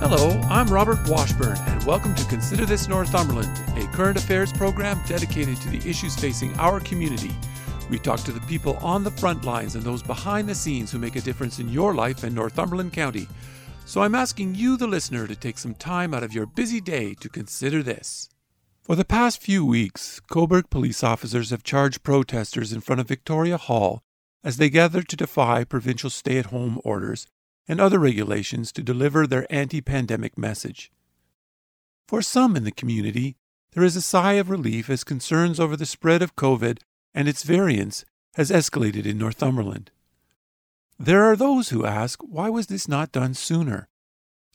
Hello, I'm Robert Washburn, and welcome to Consider This Northumberland, a current affairs program dedicated to the issues facing our community. We talk to the people on the front lines and those behind the scenes who make a difference in your life in Northumberland County. So I'm asking you, the listener, to take some time out of your busy day to consider this. For the past few weeks, Cobourg police officers have charged protesters in front of Victoria Hall as they gather to defy provincial stay at home orders and other regulations to deliver their anti pandemic message. For some in the community, there is a sigh of relief as concerns over the spread of COVID and its variants has escalated in Northumberland. There are those who ask, why was this not done sooner?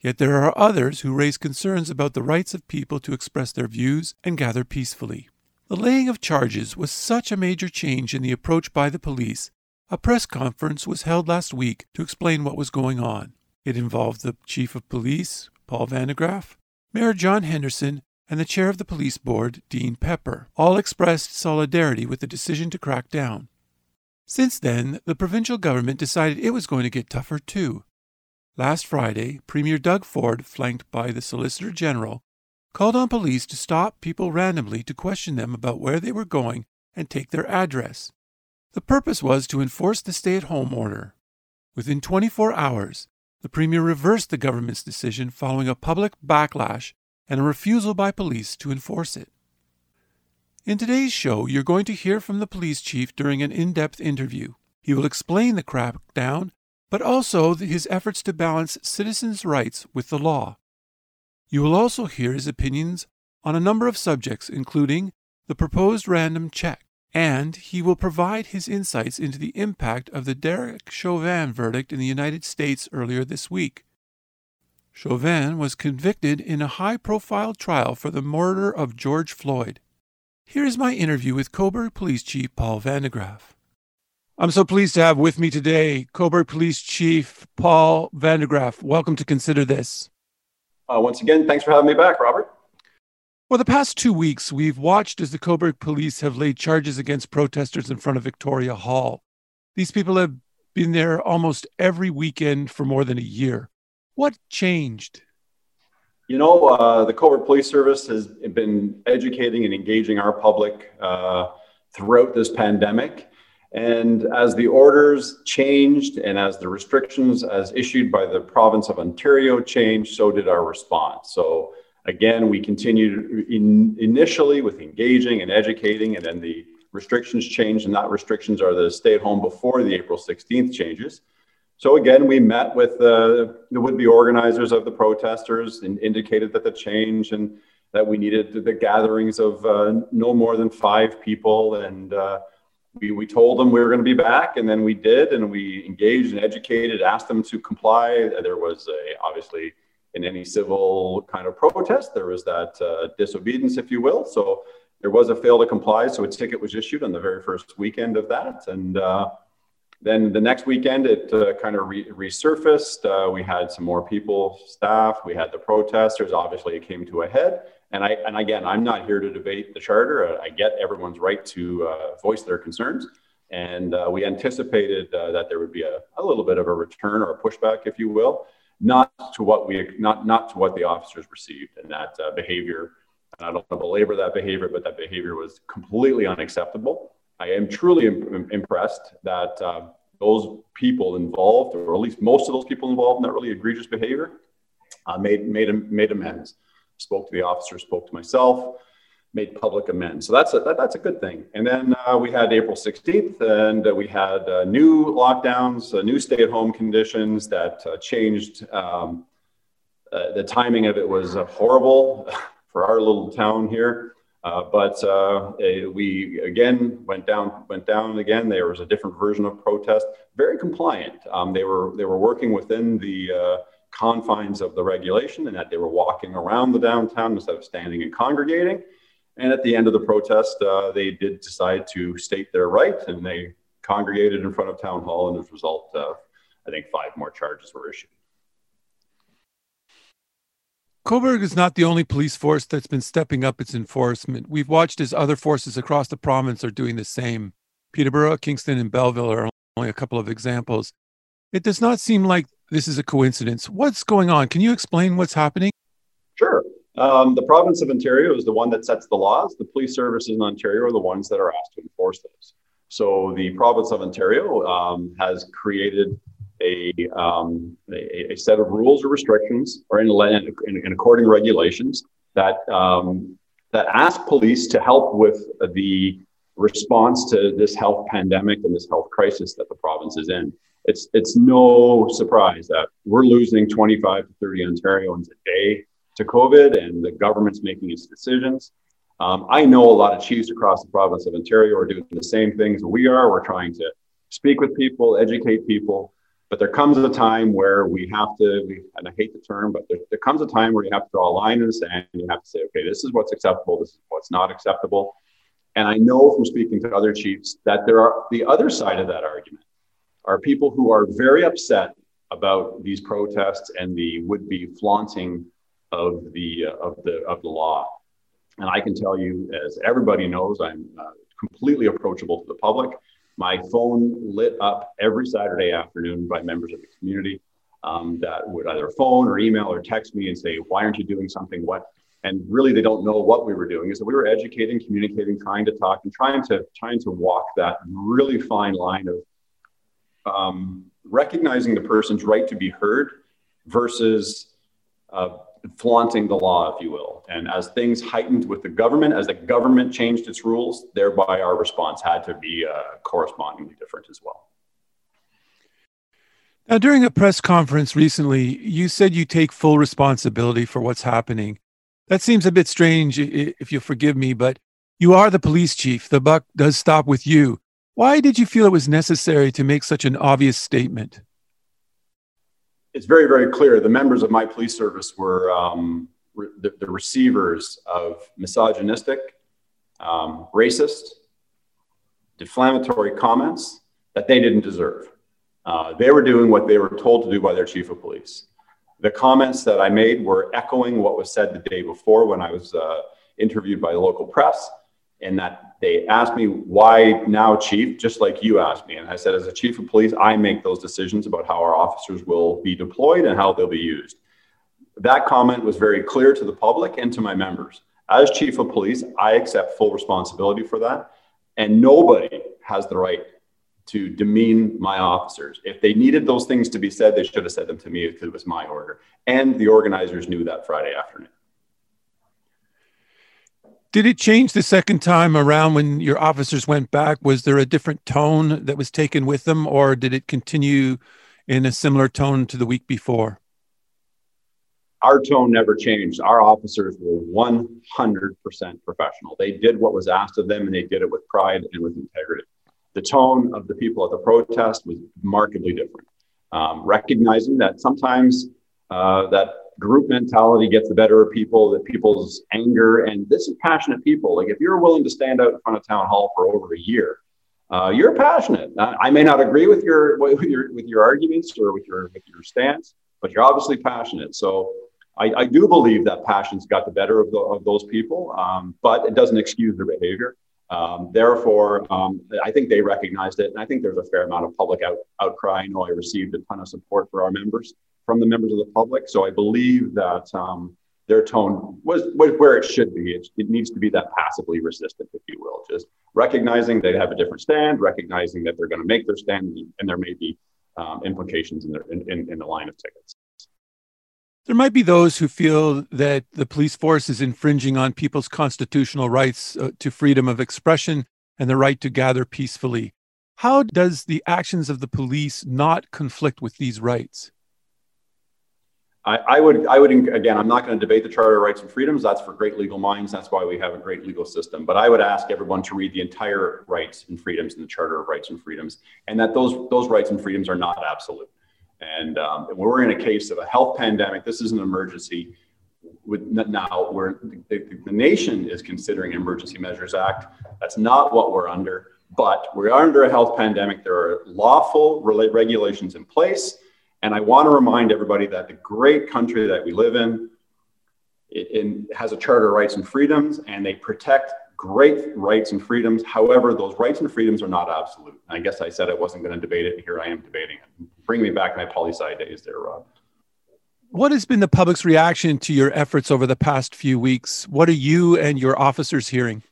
Yet there are others who raise concerns about the rights of people to express their views and gather peacefully. The laying of charges was such a major change in the approach by the police a press conference was held last week to explain what was going on. It involved the Chief of Police, Paul VandeGraaf, Mayor John Henderson, and the Chair of the Police Board, Dean Pepper. All expressed solidarity with the decision to crack down. Since then, the provincial government decided it was going to get tougher too. Last Friday, Premier Doug Ford, flanked by the Solicitor General, called on police to stop people randomly to question them about where they were going and take their address. The purpose was to enforce the stay at home order. Within 24 hours, the Premier reversed the government's decision following a public backlash and a refusal by police to enforce it. In today's show, you're going to hear from the police chief during an in depth interview. He will explain the crackdown, but also his efforts to balance citizens' rights with the law. You will also hear his opinions on a number of subjects, including the proposed random check, and he will provide his insights into the impact of the Derek Chauvin verdict in the United States earlier this week. Chauvin was convicted in a high profile trial for the murder of George Floyd. Here is my interview with Cobourg Police Chief Paul VandeGraaf. I'm so pleased to have with me today Cobourg Police Chief Paul VandeGraaf. Welcome to Consider This. Uh, once again, thanks for having me back, Robert. For the past two weeks, we've watched as the Cobourg police have laid charges against protesters in front of Victoria Hall. These people have been there almost every weekend for more than a year. What changed? You know, uh, the Cobourg Police Service has been educating and engaging our public uh, throughout this pandemic. And as the orders changed and as the restrictions as issued by the province of Ontario changed, so did our response. So Again, we continued in, initially with engaging and educating, and then the restrictions changed, and that restrictions are the stay at home before the April 16th changes. So again, we met with uh, the would-be organizers of the protesters and indicated that the change and that we needed the gatherings of uh, no more than five people. And uh, we, we told them we were going to be back, and then we did, and we engaged and educated, asked them to comply. There was a, obviously in any civil kind of protest. There was that uh, disobedience, if you will. So there was a fail to comply. So a ticket was issued on the very first weekend of that. And uh, then the next weekend, it uh, kind of re- resurfaced. Uh, we had some more people, staff. We had the protesters. Obviously, it came to a head. And I, and again, I'm not here to debate the charter. I get everyone's right to uh, voice their concerns. And uh, we anticipated that there would be a, a little bit of a return or a pushback, if you will not to what we not not to what the officers received and that uh, behavior and i don't want to belabor that behavior but that behavior was completely unacceptable. I am truly Im- impressed that uh, those people involved or at least most of those people involved in that really egregious behavior uh, made made made amends. Spoke to the officer spoke to myself made public amends. So that's a, that, that's a good thing. And then uh, we had April 16th, and uh, we had uh, new lockdowns, uh, new stay-at-home conditions that uh, changed. Um, uh, the timing of it was horrible for our little town here. but we again went down, went down again. There was a different version of protest, very compliant. Um, they were they were working within the confines of the regulation and that they were walking around the downtown instead of standing and congregating. And at the end of the protest, uh, they did decide to state their right and they congregated in front of town hall. And as a result, uh, I think five more charges were issued. Cobourg is not the only police force that's been stepping up its enforcement. We've watched as other forces across the province are doing the same. Peterborough, Kingston, and Belleville are only a couple of examples. It does not seem like this is a coincidence. What's going on? Can you explain what's happening? Sure. Um, the province of Ontario is the one that sets the laws. The police services in Ontario are the ones that are asked to enforce those. So the province of Ontario um, has created a, um, a, a, set of rules or restrictions or in, in, in according regulations that, um, that ask police to help with the response to this health pandemic and this health crisis that the province is in. It's, it's no surprise that we're losing 25 to 30 Ontarians a day to COVID and the government's making its decisions. Um, I know a lot of chiefs across the province of Ontario are doing the same things we are. We're trying to speak with people, educate people, but there comes a time where we have to, we, and I hate the term, but there, there, comes a time where you have to draw a line in the sand and you have to say, okay, this is what's acceptable, this is what's not acceptable. And I know from speaking to other chiefs that there are the other side of that argument are people who are very upset about these protests and the would-be flaunting of the uh, of the of the law. And I can tell you, as everybody knows, I'm uh, completely approachable to the public my phone lit up every Saturday afternoon by members of the community um, that would either phone or email or text me and say, "Why aren't you doing something?" What and really they don't know what we were doing is that we were educating communicating trying to talk and trying to trying to walk that really fine line of um, recognizing the person's right to be heard versus uh, flaunting the law, if you will. And as things heightened with the government, as the government changed its rules, thereby our response had to be uh, correspondingly different as well. Now, during a press conference recently, you said you take full responsibility for what's happening. That seems a bit strange, if you'll forgive me, but you are the police chief. The buck does stop with you. Why did you feel it was necessary to make such an obvious statement? It's very, very clear the members of my police service were um, re- the, the, receivers of misogynistic, um, racist, defamatory comments that they didn't deserve. Uh, they were doing what they were told to do by their chief of police. The comments that I made were echoing what was said the day before when I was uh, interviewed by the local press in that they asked me why now chief? Just like you asked me. And i said as a chief of police i make those decisions about how our officers will be deployed and how they'll be used. That comment was very clear to the public and to my members. As chief of police i accept full responsibility for that and nobody has the right to demean my officers. If they needed those things to be said they should have said them to me because it was my order. And the organizers knew that friday afternoon did it change the second time around when your officers went back? Was there a different tone that was taken with them, or did it continue in a similar tone to the week before? Our tone never changed. Our officers were 100% professional. They did what was asked of them and they did it with pride and with integrity. The tone of the people at the protest was markedly different, um, recognizing that sometimes uh, that group mentality gets the better of people, that people's anger, and this is passionate people. Like if you're willing to stand out in front of town hall for over a year, uh, you're passionate. I may not agree with your with your with your arguments or with your with your stance, but you're obviously passionate. So I, I do believe that passion's got the better of, the, of those people, um, but it doesn't excuse their behavior. Um, therefore, um, I think they recognized it, and I think there's a fair amount of public out, outcry. I know I received a ton of support for our members from the members of the public. So I believe that um, their tone was, was, where it should be. It, it, needs to be that passively resistant, if you will, just recognizing they have a different stand, recognizing that they're going to make their stand, and there may be um, implications in, their, in, in, in the line of tickets. There might be those who feel that the police force is infringing on people's constitutional rights uh, to freedom of expression and the right to gather peacefully. How does the actions of the police not conflict with these rights? I, I, would, I would, again, I'm not going to debate the Charter of Rights and Freedoms. That's for great legal minds. That's why we have a great legal system. But I would ask everyone to read the entire rights and freedoms in the Charter of Rights and Freedoms, and that those those rights and freedoms are not absolute. And um, we're in a case of a health pandemic. This is an emergency. With now, where the, the nation is considering Emergency Measures Act. That's not what we're under, but we're under a health pandemic. There are lawful regulations in place. And I want to remind everybody that the great country that we live in, it, it has a charter of rights and freedoms, and they protect great rights and freedoms. However, those rights and freedoms are not absolute. I guess I said I wasn't going to debate it, and here I am debating it. Bring me back my poli sci days there, Rob. What has been the public's reaction to your efforts over the past few weeks? What are you and your officers hearing?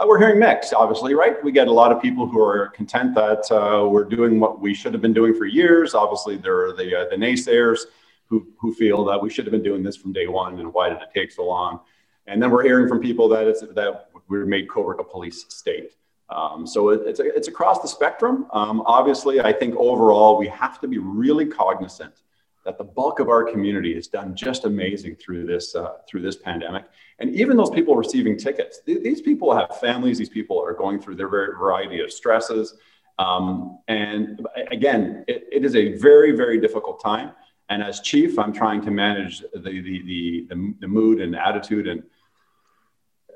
Uh, we're hearing mixed, obviously, right? We get a lot of people who are content that uh, we're doing what we should have been doing for years. Obviously, there are the, uh, the naysayers who, who feel that we should have been doing this from day one and why did it take so long? And then we're hearing from people that it's that we made Cobourg a police state. Um, so it, it's, it's across the spectrum. Um, obviously, I think overall we have to be really cognizant that the bulk of our community has done just amazing through this uh, through this pandemic. And even those people receiving tickets, th- these people have families. These people are going through their very variety of stresses. Um, and again, it, it is a very very difficult time. And as chief, I'm trying to manage the, the, the, the, the mood and attitude and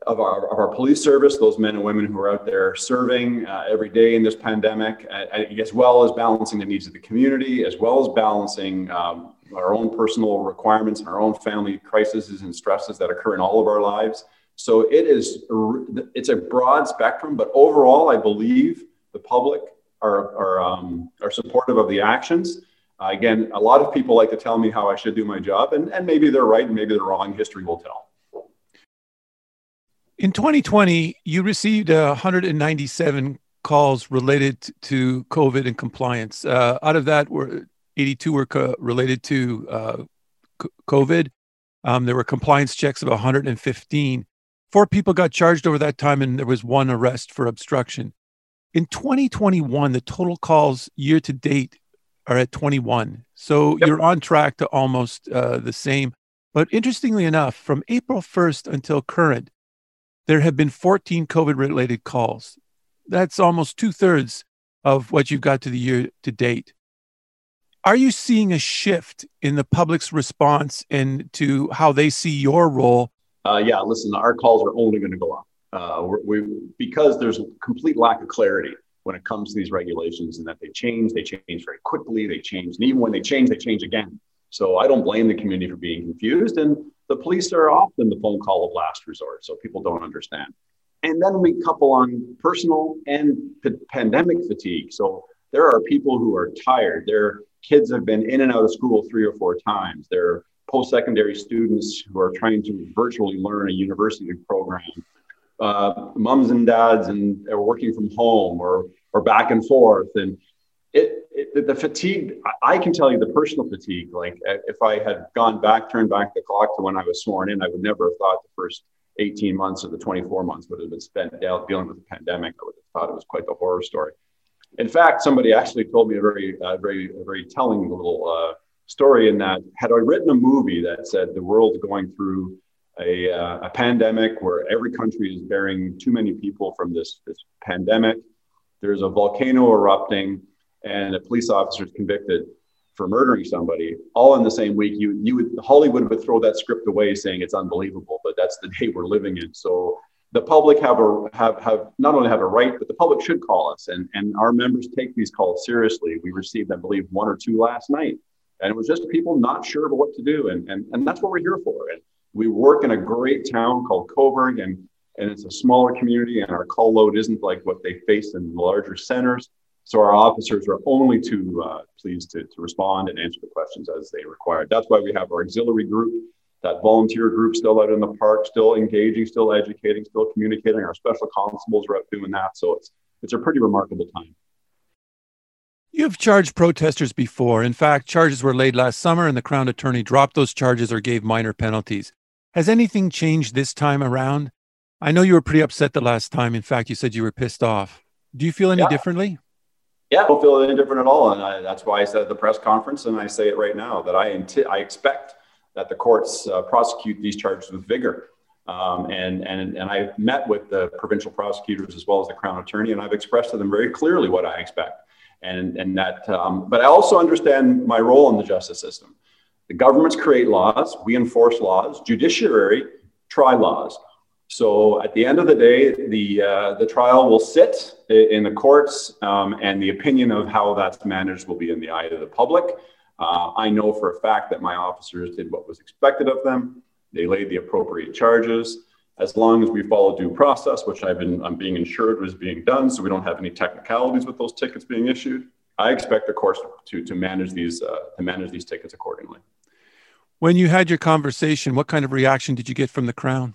of our, of our police service, those men and women who are out there serving uh, every day in this pandemic, as well as balancing the needs of the community, as well as balancing um, our own personal requirements and our own family crises and stresses that occur in all of our lives. So it is, it's a broad spectrum, but overall, I believe the public are, are, um, are supportive of the actions. Uh, again, a lot of people like to tell me how I should do my job, and, and maybe they're right and maybe they're wrong. History will tell. In 2020, you received uh, 197 calls related to COVID and compliance. Uh, out of that, were 82 were co- related to uh, COVID. Um, there were compliance checks of 115. Four people got charged over that time, and there was one arrest for obstruction. In 2021, the total calls year to date are at 21. So yep. you're on track to almost uh, the same. But interestingly enough, from April 1st until current, there have been 14 COVID related calls. That's almost two thirds of what you've got to the year to date. Are you seeing a shift in the public's response and to how they see your role? Uh, yeah, listen, our calls are only going to go up. Uh, we, because there's a complete lack of clarity when it comes to these regulations and that they change, they change very quickly, they change. And even when they change, they change again. So I don't blame the community for being confused. And the police are often the phone call of last resort. So people don't understand. And then we couple on personal and p- pandemic fatigue. So there are people who are tired. Their kids have been in and out of school three or four times. There are post secondary students who are trying to virtually learn a university program uh, moms and dads and are working from home or or back and forth and it, it, the fatigue i can tell you the personal fatigue like if i had gone back turned back the clock to when i was sworn in i would never have thought the first 18 months or the 24 months would have been spent dealing with the pandemic i would have thought it was quite the horror story in fact somebody actually told me a very uh, very very telling little uh, story in that had i written a movie that said the world's going through a, uh, a pandemic where every country is bearing too many people from this, this pandemic. There's a volcano erupting, and a police officer is convicted for murdering somebody all in the same week. You, you would, Hollywood would throw that script away saying it's unbelievable, but that's the day we're living in. So the public have a have have not only have a right, but the public should call us, and and our members take these calls seriously. We received, I believe, one or two last night, and it was just people not sure about what to do, and and and that's what we're here for. And we work in a great town called Cobourg and, and it's a smaller community, and our call load isn't like what they face in larger centers. So our officers are only too uh, pleased to, to respond and answer the questions as they require. That's why we have our auxiliary group, that volunteer group still out in the park, still engaging, still educating, still communicating. Our special constables are out doing that. So it's it's a pretty remarkable time. You've charged protesters before. In fact, charges were laid last summer and the Crown Attorney dropped those charges or gave minor penalties. Has anything changed this time around? I know you were pretty upset the last time. In fact, you said you were pissed off. Do you feel any yeah. differently? Yeah, I don't feel any different at all. And I, that's why I said at the press conference, and I say it right now, that I, I expect that the courts uh, prosecute these charges with vigor. Um, and, and, and I've met with the provincial prosecutors as well as the Crown Attorney, and I've expressed to them very clearly what I expect. And, and that, um, but I also understand my role in the justice system. The governments create laws, we enforce laws, judiciary try laws. So at the end of the day, the, uh, the trial will sit in the courts, um, and the opinion of how that's managed will be in the eye of the public. Uh, I know for a fact that my officers did what was expected of them. They laid the appropriate charges. As long as we follow due process, which I've been I'm being ensured was being done, so we don't have any technicalities with those tickets being issued. I expect the courts to, to manage these uh, to manage these tickets accordingly. When you had your conversation, what kind of reaction did you get from the Crown?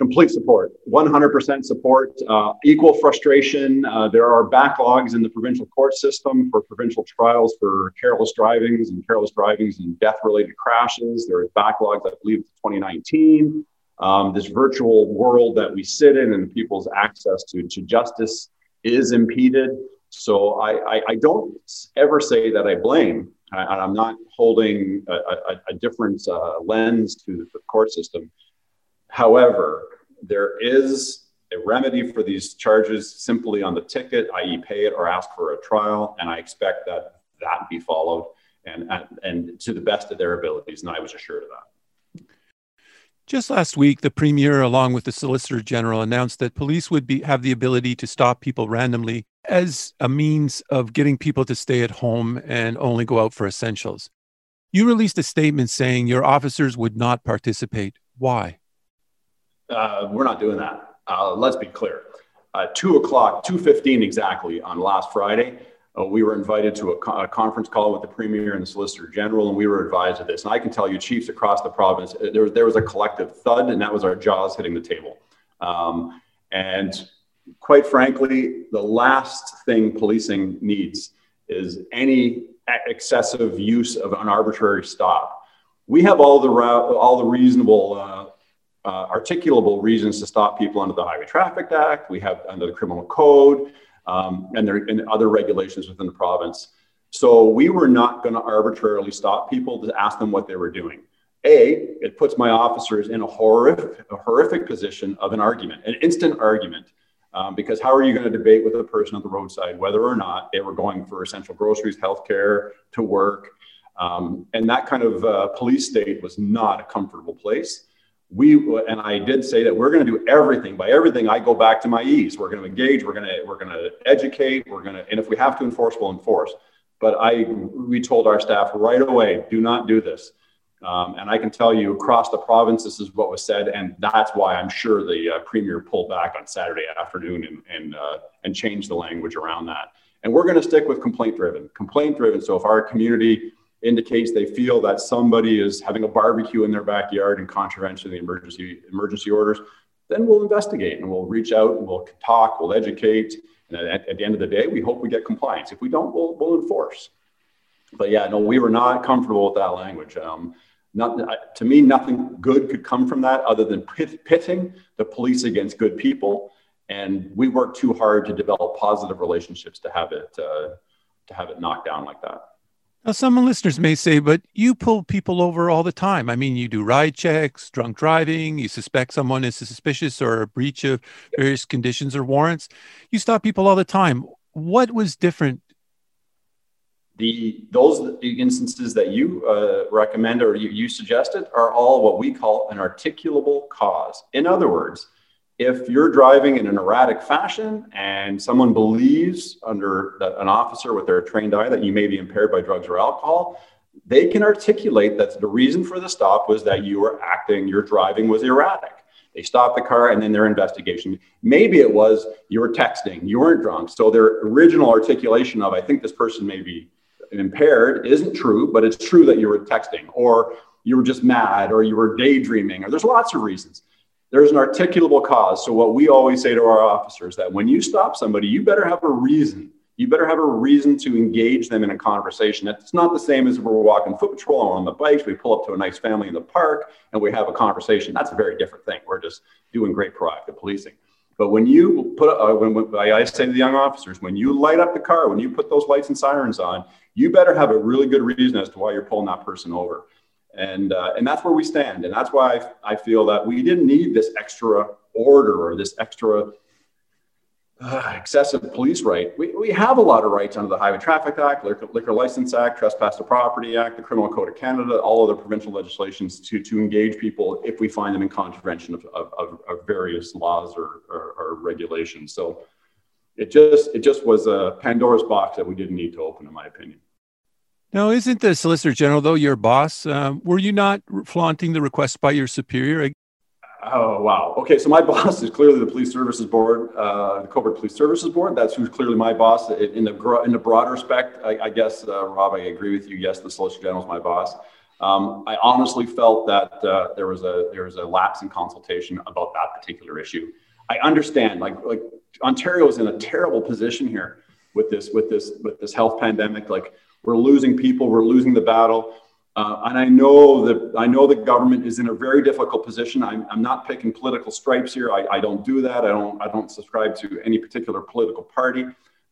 Complete support 100% support uh, equal frustration. Uh, there are backlogs in the provincial court system for provincial trials for careless drivings and careless drivings and death related crashes. There are backlogs i believe 2019 um, this virtual world that we sit in and people's access to, to justice is impeded. So I, I, I don't ever say that i blame. I, am not holding a, a, a different uh, lens to the court system However, there is a remedy for these charges simply on the ticket, i.e., pay it or ask for a trial, and I expect that that be followed and, and, and to the best of their abilities, and I was assured of that. Just last week, the Premier, along with the Solicitor General, announced that police would be, have the ability to stop people randomly as a means of getting people to stay at home and only go out for essentials. You released a statement saying your officers would not participate. Why? Uh, we're not doing that. Uh, let's be clear. Uh, two o'clock, two fifteen exactly on last Friday, uh, we were invited to a, co- a, conference call with the premier and the solicitor general, and we were advised of this. And I can tell you, chiefs across the province, uh, there was there was a collective thud, and that was our jaws hitting the table. Um, and quite frankly, the last thing policing needs is any excessive use of an arbitrary stop. We have all the all the reasonable uh, articulable reasons to stop people under the Highway Traffic Act. We have under the Criminal Code, um, and there and other regulations within the province. So we were not going to arbitrarily stop people to ask them what they were doing. A, it puts my officers in a horrific, a horrific position of an argument, an instant argument. Um, because how are you going to debate with a person on the roadside whether or not they were going for essential groceries, healthcare, to work? Um, and that kind of uh, police state was not a comfortable place we and I did say that we're going to do everything. By everything, I go back to my ease. We're going to engage. We're going to we're going to educate. We're going to and if we have to enforce, we'll enforce. But I we told our staff right away, do not do this. Um, and I can tell you across the province, this is what was said, and that's why I'm sure the uh, premier pulled back on Saturday afternoon and and uh, and changed the language around that. And we're going to stick with complaint driven, complaint driven. So if our community indicates they feel that somebody is having a barbecue in their backyard in contravention of the emergency emergency orders, then we'll investigate and we'll reach out and we'll talk, we'll educate, and at, at the end of the day, we hope we get compliance. If we don't, we'll, we'll enforce. But yeah, no, we were not comfortable with that language. Um, not, to me, nothing good could come from that other than pit, pitting the police against good people. And we worked too hard to develop positive relationships to have it uh, to have it knocked down like that. Now, some listeners may say, but you pull people over all the time. I mean, you do ride checks, drunk driving, you suspect someone is suspicious or a breach of various conditions or warrants. You stop people all the time. What was different? The those instances that you uh, recommend or you, you suggested are all what we call an articulable cause. In other words, if you're driving in an erratic fashion and someone believes under an officer with their trained eye that you may be impaired by drugs or alcohol, they can articulate that the reason for the stop was that you were acting, your driving was erratic. They stop the car and then their investigation. Maybe it was you were texting, you weren't drunk. So their original articulation of, I think this person may be impaired, isn't true, but it's true that you were texting or you were just mad or you were daydreaming or there's lots of reasons there's an articulable cause. So what we always say to our officers that when you stop somebody, you better have a reason. You better have a reason to engage them in a conversation. It's not the same as if we're walking foot patrol on the bikes. We pull up to a nice family in the park and we have a conversation. That's a very different thing. We're just doing great proactive policing. But when you put, uh, when, when I say to the young officers, when you light up the car, when you put those lights and sirens on, you better have a really good reason as to why you're pulling that person over. And, uh, and that's where we stand. And that's why I, I feel that we didn't need this extra order or this extra uh, excessive police right. We, we have a lot of rights under the Highway Traffic Act, Liquor, Liquor License Act, Trespass to Property Act, the Criminal Code of Canada, all other provincial legislations to, to engage people if we find them in contravention of, of, of various laws or, or, or, regulations. So it just it just was a Pandora's box that we didn't need to open, in my opinion. Now, isn't the Solicitor General though your boss? Um, were you not flaunting the request by your superior? Oh wow. Okay, so my boss is clearly the Police Services Board, uh, the Cobourg Police Services Board. That's who's clearly my boss. In the in the broad respect, I, I guess, uh, Rob, I agree with you. Yes, the Solicitor General is my boss. Um, I honestly felt that uh, there was a there was a lapse in consultation about that particular issue. I understand, like like Ontario is in a terrible position here with this with this with this health pandemic. Like we're losing people, we're losing the battle. Uh, and I know that I know the government is in a very difficult position. I'm, I'm not picking political stripes here. I, I don't do that. I don't I don't subscribe to any particular political party.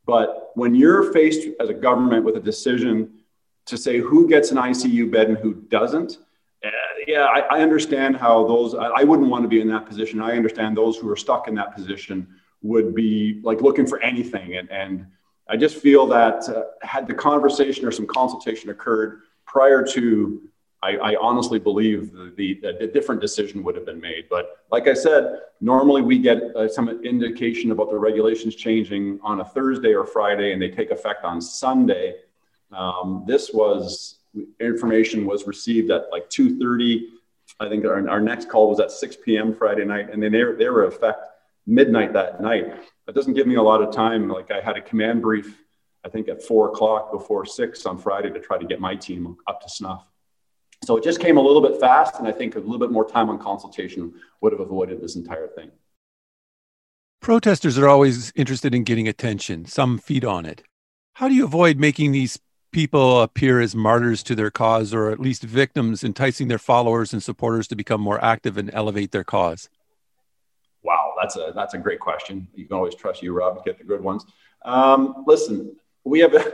But when you're faced as a government with a decision to say who gets an ICU bed and who doesn't, uh, yeah, I, I, understand how those. I, I wouldn't want to be in that position. I understand those who are stuck in that position would be like looking for anything. And and I just feel that uh, had the conversation or some consultation occurred prior to, I, I honestly believe the, the, the, different decision would have been made. But like I said, normally we get uh, some indication about the regulations changing on a Thursday or Friday, and they take effect on Sunday. Um, this was information was received at like 2:30. I think our, our next call was at 6 p.m. Friday night, and then they, they were effect midnight that night. That doesn't give me a lot of time. Like I had a command brief I think at four o'clock before six on Friday to try to get my team up to snuff. So it just came a little bit fast, and I think a little bit more time on consultation would have avoided this entire thing. Protesters are always interested in getting attention. Some feed on it. How do you avoid making these people appear as martyrs to their cause, or at least victims, enticing their followers and supporters to become more active and elevate their cause? Wow, that's a that's a great question. You can always trust you, Rob, to get the good ones. Um, listen, we have, a,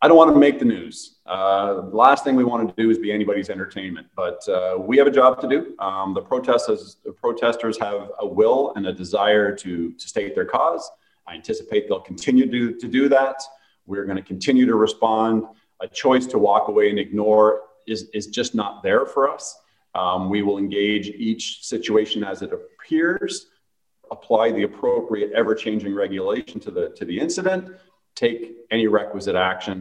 I don't want to make the news. Uh, the last thing we want to do is be anybody's entertainment, but uh, we have a job to do. Um, the protesters, the protesters have a will and a desire to, to state their cause. I anticipate they'll continue to, to do that. We're going to continue to respond. A choice to walk away and ignore is, is just not there for us. Um, we will engage each situation as it appears, apply the appropriate ever-changing regulation to the, to the incident, take any requisite action.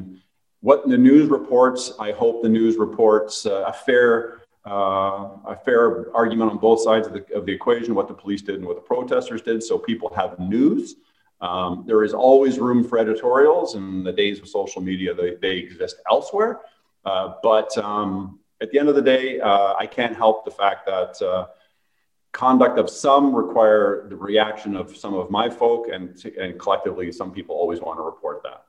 What the news reports, I hope the news reports uh, a fair uh, a fair argument on both sides of the, of the equation, what the police did and what the protesters did, so people have news. Um, there is always room for editorials, and the days of social media, they, they exist elsewhere. Uh, but um, at the end of the day, uh, I can't help the fact that uh, conduct of some require the reaction of some of my folk, and, and collectively, some people always want to report that.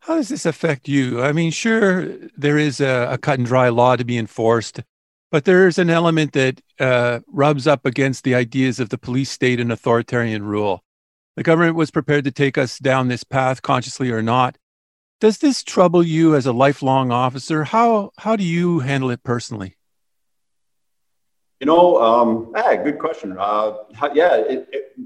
How does this affect you? I mean, sure, there is a, a cut and dry law to be enforced, but there's an element that uh, rubs up against the ideas of the police state and authoritarian rule. The government was prepared to take us down this path, consciously or not. Does this trouble you as a lifelong officer? How, how do you handle it personally? You know, um, ah, good question. Uh, yeah, it, it,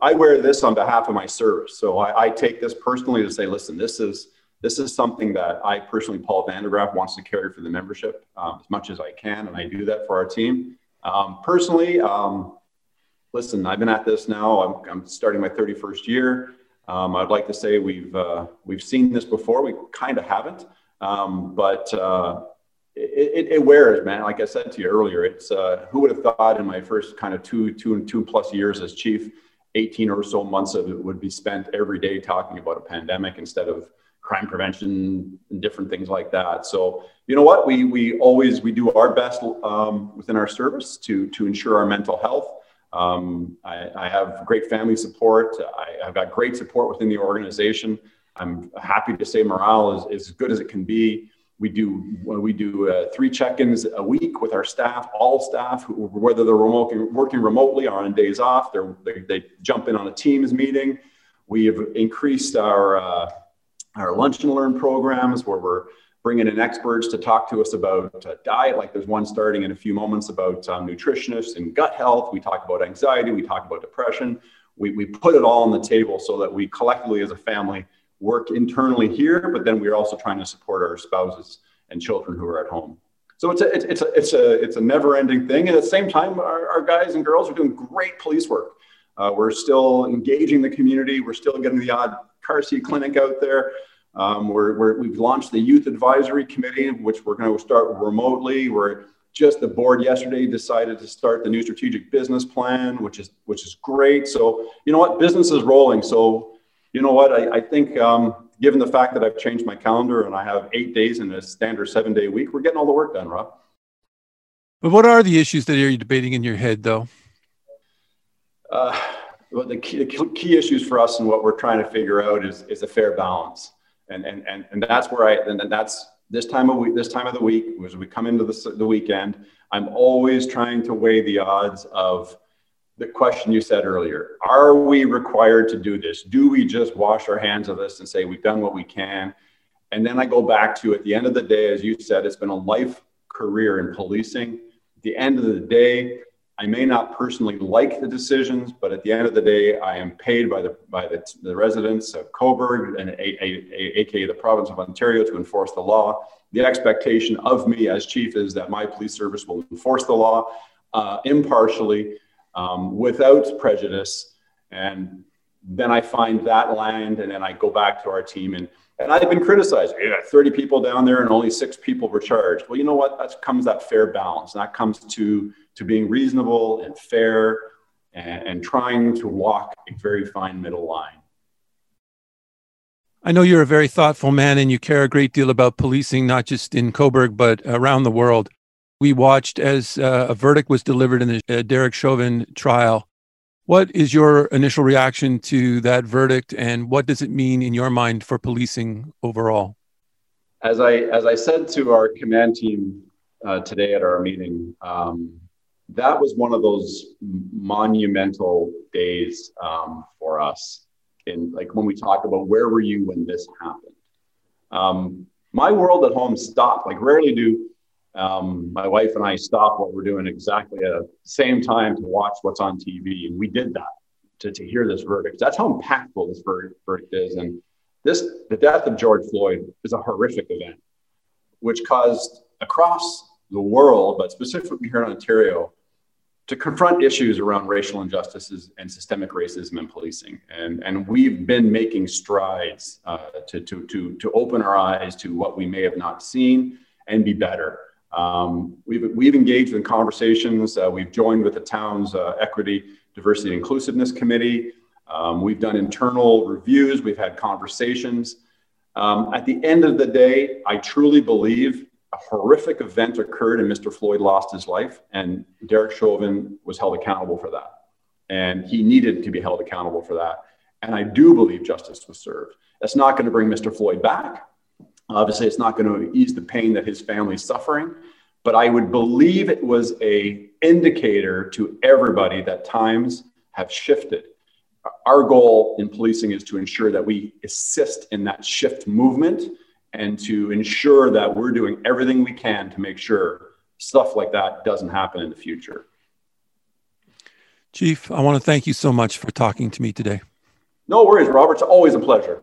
I wear this on behalf of my service, so I, I, take this personally to say, listen, this is this is something that I personally, Paul Vandergraaf, wants to carry for the membership um, as much as I can, and I do that for our team. Um, personally, um, listen, I've been at this now. I'm, I'm starting my 31st year. Um, I'd like to say we've uh, we've seen this before. We kind of haven't, um, but uh, it, it, it, wears, man. Like I said to you earlier, it's uh, who would have thought in my first kind of two, two and two plus years as chief, 18 or so months of it would be spent every day talking about a pandemic instead of crime prevention and different things like that. So you know what, we we always we do our best um, within our service to to ensure our mental health. Um, I, I, have great family support. I, have got great support within the organization. I'm happy to say morale is, is as good as it can be we do we do uh, three check-ins a week with our staff, all staff, whether they're remote, working remotely or on days off. They, they jump in on a Teams meeting. We have increased our uh, our lunch and learn programs where we're bringing in experts to talk to us about uh, diet. Like there's one starting in a few moments about um, nutritionists and gut health. We talk about anxiety. We talk about depression we, we put it all on the table so that we collectively as a family work internally here, but then we're also trying to support our spouses and children who are at home. So it's a, it's, a, it's a, it's a never ending thing. And at the same time, our, our guys and girls are doing great police work. Uh, we're still engaging the community. We're still getting the odd car seat clinic out there. Um, we have launched the youth advisory committee, which we're going to start remotely. We're just the board yesterday decided to start the new strategic business plan, which is which is great. So you know what, business is rolling. So you know what, I, I think um, given the fact that I've changed my calendar and I have eight days in a standard seven day week, we're getting all the work done, Rob. But what are the issues that you're debating in your head, though? Uh, well, the key, the key issues for us and what we're trying to figure out is, is a fair balance. And, and, and, and that's where I, and that's this time of week, this time of the week, as we come into the, the weekend, I'm always trying to weigh the odds of the question you said earlier. Are we required to do this? Do we just wash our hands of this and say we've done what we can? And then I go back to at the end of the day, as you said, it's been a life career in policing. At the end of the day, I may not personally like the decisions, but at the end of the day, I am paid by the by the, the residents of Cobourg and a, a, a, aka the province of Ontario to enforce the law. The expectation of me as chief is that my police service will enforce the law uh, impartially, um, without prejudice, and then I find that land, and then I go back to our team and. And I've been criticized. Yeah, 30 people down there and only six people were charged. Well, you know what? That comes that fair balance. That comes to to being reasonable and fair and, and trying to walk a very fine middle line. I know you're a very thoughtful man and you care a great deal about policing, not just in Cobourg, but around the world. We watched as uh, a verdict was delivered in the uh, Derek Chauvin trial. What is your initial reaction to that verdict, and what does it mean in your mind for policing overall? As I as I said to our command team uh, today at our meeting, um, that was one of those monumental days um, for us. In like when we talk about where were you when this happened, um, my world at home stopped. Like rarely do um, my wife and I stop what we're doing exactly at the same time to watch what's on TV, and we did that to, to hear this verdict. That's how impactful this verdict is, and this the death of George Floyd is a horrific event, which caused across the world, but specifically here in Ontario, to confront issues around racial injustices and systemic racism in policing. And, and we've been making strides uh, to, to, to, to open our eyes to what we may have not seen and be better. Um, we've, we've engaged in conversations. Uh, we've joined with the town's uh, Equity, Diversity, and Inclusiveness Committee. Um, we've done internal reviews. We've had conversations. Um, at the end of the day, I truly believe a horrific event occurred and Mr. Floyd lost his life, and Derek Chauvin was held accountable for that. And he needed to be held accountable for that. And I do believe justice was served. That's not going to bring Mr. Floyd back. Obviously, it's not going to ease the pain that his family's suffering. But I would believe it was a indicator to everybody that times have shifted. Our goal in policing is to ensure that we assist in that shift movement and to ensure that we're doing everything we can to make sure stuff like that doesn't happen in the future. Chief, I want to thank you so much for talking to me today. No worries, Robert. It's always a pleasure.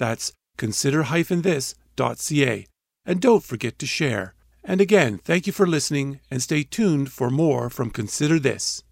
That's consider-this.ca. And don't forget to share. And again, thank you for listening and stay tuned for more from Consider This.